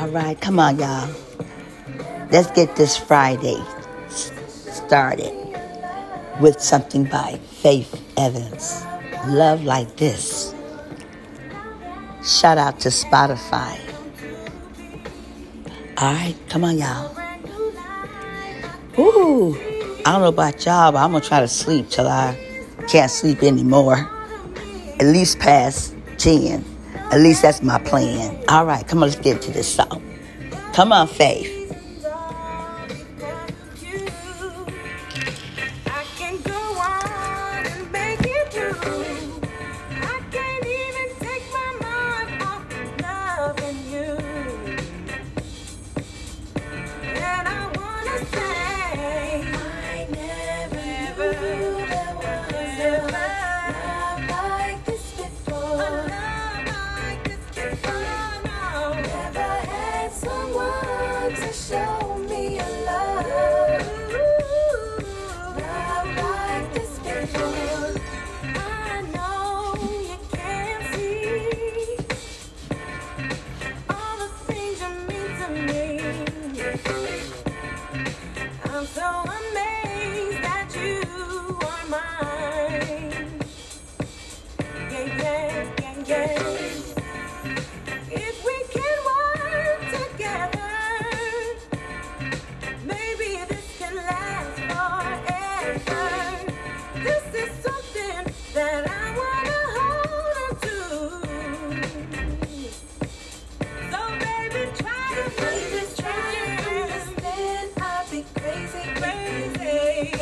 All right, come on, y'all. Let's get this Friday started with something by Faith Evans. Love like this. Shout out to Spotify. All right, come on, y'all. Ooh, I don't know about y'all, but I'm gonna try to sleep till I can't sleep anymore. At least past 10. At least that's my plan. All right, come on, let's get to this song. Come on, Faith.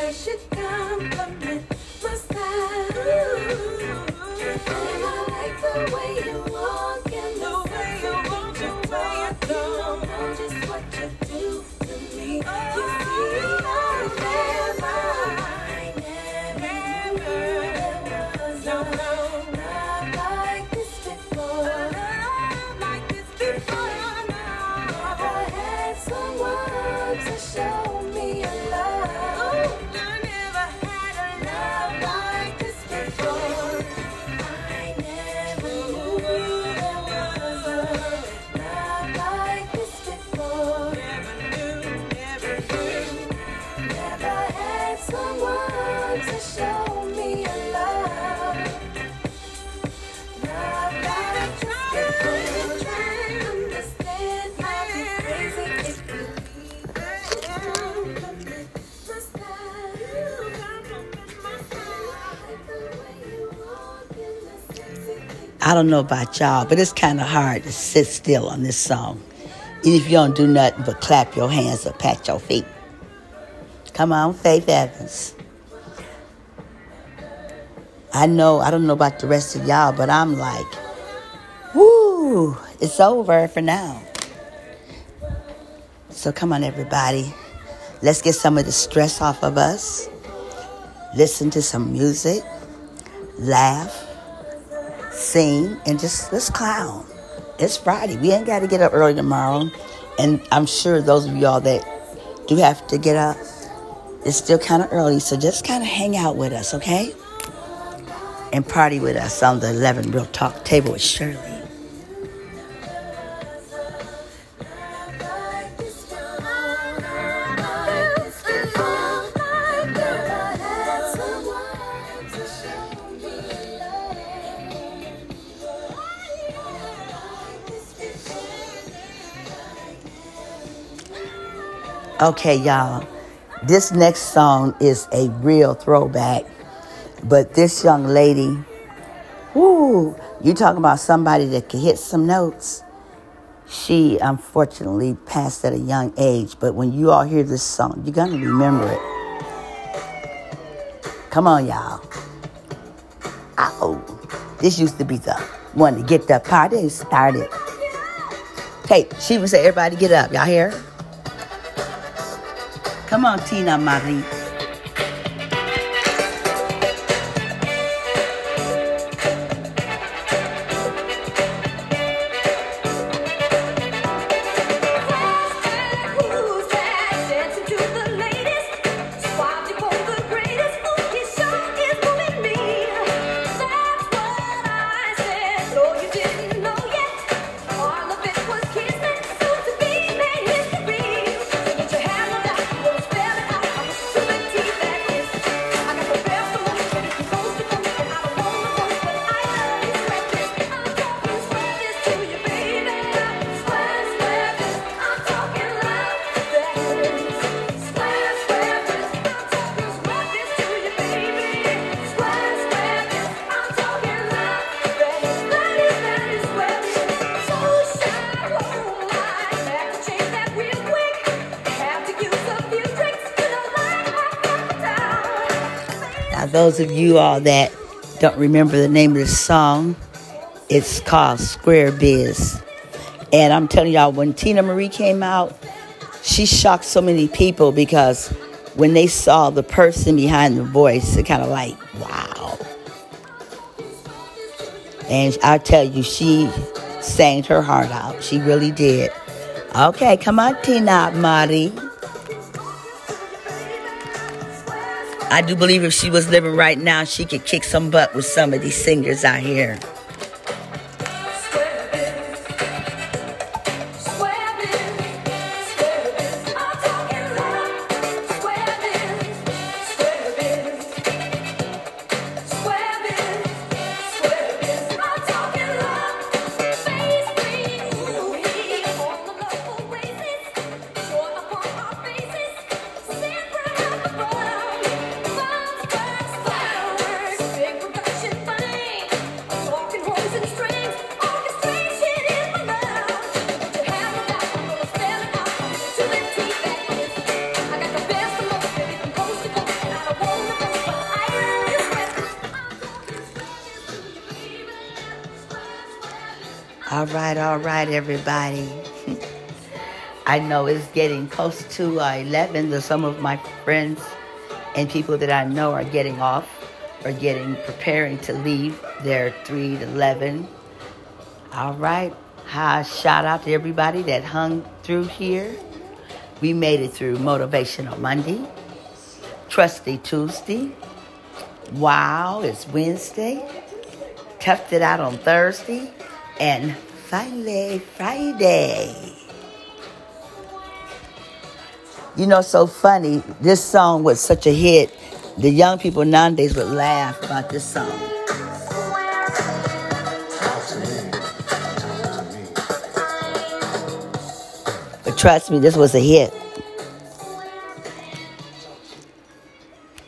I don't know about y'all, but it's kind of hard to sit still on this song. Even if you don't do nothing but clap your hands or pat your feet. Come on, Faith Evans. I know, I don't know about the rest of y'all, but I'm like, whoo, it's over for now. So come on, everybody. Let's get some of the stress off of us. Listen to some music. Laugh sing, and just let's clown. It's Friday. We ain't got to get up early tomorrow. And I'm sure those of y'all that do have to get up, it's still kind of early. So just kind of hang out with us, okay? And party with us on the 11 Real Talk table with Shirley. Okay, y'all. This next song is a real throwback. But this young lady, whoo, you talking about somebody that can hit some notes. She unfortunately passed at a young age, but when you all hear this song, you're gonna remember it. Come on, y'all. Oh, this used to be the one to get the party started. Hey, she would say, everybody get up. Y'all hear? Come on, Teena Marie. Those of you all that don't remember the name of the song, it's called Square Biz. And I'm telling y'all, when Teena Marie came out, she shocked so many people because when they saw the person behind the voice, it kind of like, wow. And I tell you, she sang her heart out. She really did. Okay, come on, Teena Marie. I do believe if she was living right now, she could kick some butt with some of these singers out here. All right, all right, everybody. I know it's getting close to uh, 11. That some of my friends and people that I know are getting off or getting preparing to leave their 3 to 11. All right. Hi, shout out to everybody that hung through here. We made it through Motivational Monday, Trusty Tuesday. Wow, it's Wednesday. Toughed it out on Thursday and finally Friday. You know, so funny. This song was such a hit. The young people nowadays would laugh about this song. But trust me, this was a hit.